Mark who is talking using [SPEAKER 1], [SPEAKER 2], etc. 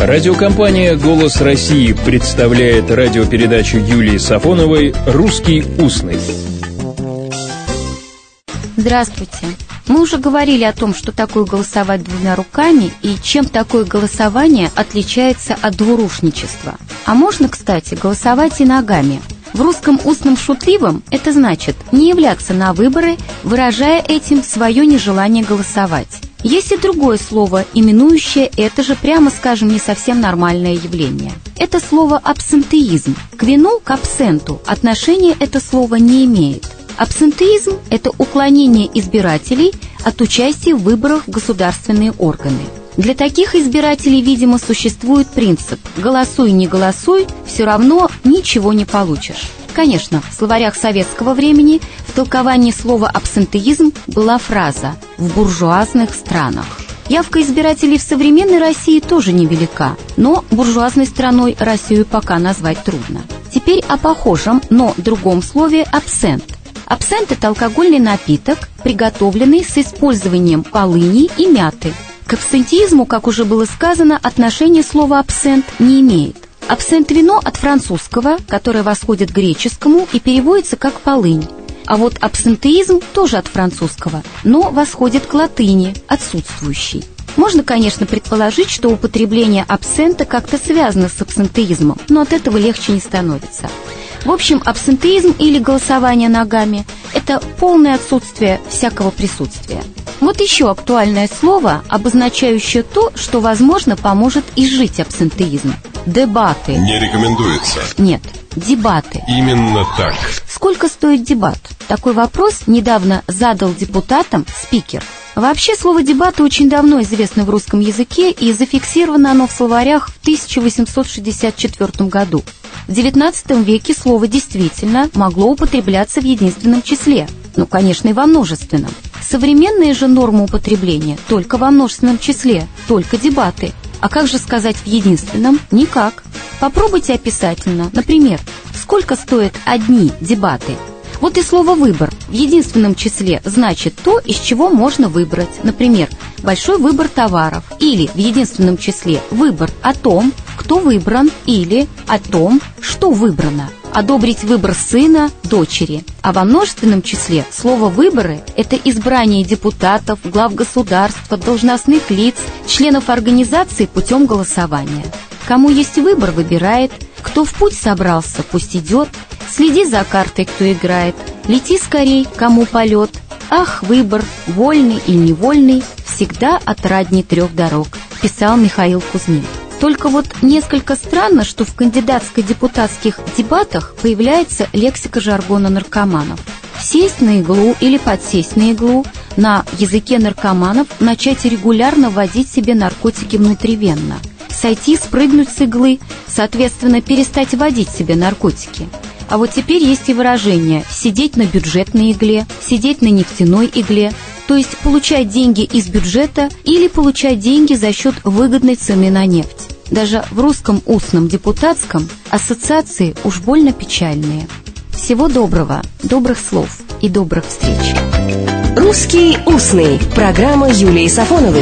[SPEAKER 1] Радиокомпания «Голос России» представляет радиопередачу Юлии Сафоновой «Русский устный».
[SPEAKER 2] Здравствуйте. Мы уже говорили о том, что такое голосовать двумя руками и чем такое голосование отличается от двурушничества. А можно, кстати, голосовать и ногами. В русском устном шутливом это значит не являться на выборы, выражая этим свое нежелание голосовать. Есть и другое слово, именующее это же, прямо скажем, не совсем нормальное явление. Это слово «абсентеизм». К вину, к абсенту отношения это слово не имеет. Абсентеизм – это уклонение избирателей от участия в выборах в государственные органы. Для таких избирателей, видимо, существует принцип «голосуй, не голосуй, все равно ничего не получишь». Конечно, в словарях советского времени в толковании слова «абсентеизм» была фраза «в буржуазных странах». Явка избирателей в современной России тоже невелика, но буржуазной страной Россию пока назвать трудно. Теперь о похожем, но другом слове «абсент». Абсент – это алкогольный напиток, приготовленный с использованием полыни и мяты. К абсентизму, как уже было сказано, отношение слова «абсент» не имеет. Абсент-вино от французского, которое восходит к греческому и переводится как «полынь». А вот абсентеизм тоже от французского, но восходит к латыни, отсутствующий. Можно, конечно, предположить, что употребление абсента как-то связано с абсентеизмом, но от этого легче не становится. В общем, абсентеизм или голосование ногами – это полное отсутствие всякого присутствия. Вот еще актуальное слово, обозначающее то, что, возможно, поможет изжить абсентеизм. Дебаты.
[SPEAKER 3] Не рекомендуется.
[SPEAKER 2] Нет, дебаты.
[SPEAKER 3] Именно так.
[SPEAKER 2] Сколько стоит дебат? Такой вопрос недавно задал депутатам спикер. Вообще слово «дебаты» очень давно известно в русском языке и зафиксировано оно в словарях в 1864 году. В XIX веке слово действительно могло употребляться в единственном числе, ну, конечно, и во множественном. Современные же нормы употребления только во множественном числе, только дебаты. А как же сказать в единственном? Никак. Попробуйте описательно. Например, сколько стоят одни дебаты? Вот и слово «выбор» в единственном числе значит то, из чего можно выбрать. Например, большой выбор товаров. Или в единственном числе выбор о том, кто выбран, или о том, что выбрано. Одобрить выбор сына, дочери. А во множественном числе слово «выборы» – это избрание депутатов, глав государства, должностных лиц, членов организации путем голосования. Кому есть выбор, выбирает. Кто в путь собрался, пусть идет. Следи за картой, кто играет. Лети скорей, кому полет. Ах, выбор, вольный или невольный, всегда отрадней трех дорог, писал Михаил Кузьмин. Только вот несколько странно, что в кандидатско-депутатских дебатах появляется лексика жаргона наркоманов. Сесть на иглу или подсесть на иглу на языке наркоманов начать регулярно вводить себе наркотики внутривенно. Сойти, спрыгнуть с иглы, соответственно, перестать вводить себе наркотики. А вот теперь есть и выражение «сидеть на бюджетной игле», «сидеть на нефтяной игле», то есть получать деньги из бюджета или получать деньги за счет выгодной цены на нефть. Даже в русском устном депутатском ассоциации уж больно печальные. Всего доброго, добрых слов и добрых встреч.
[SPEAKER 4] «Русский устный» – программа Юлии Сафоновой.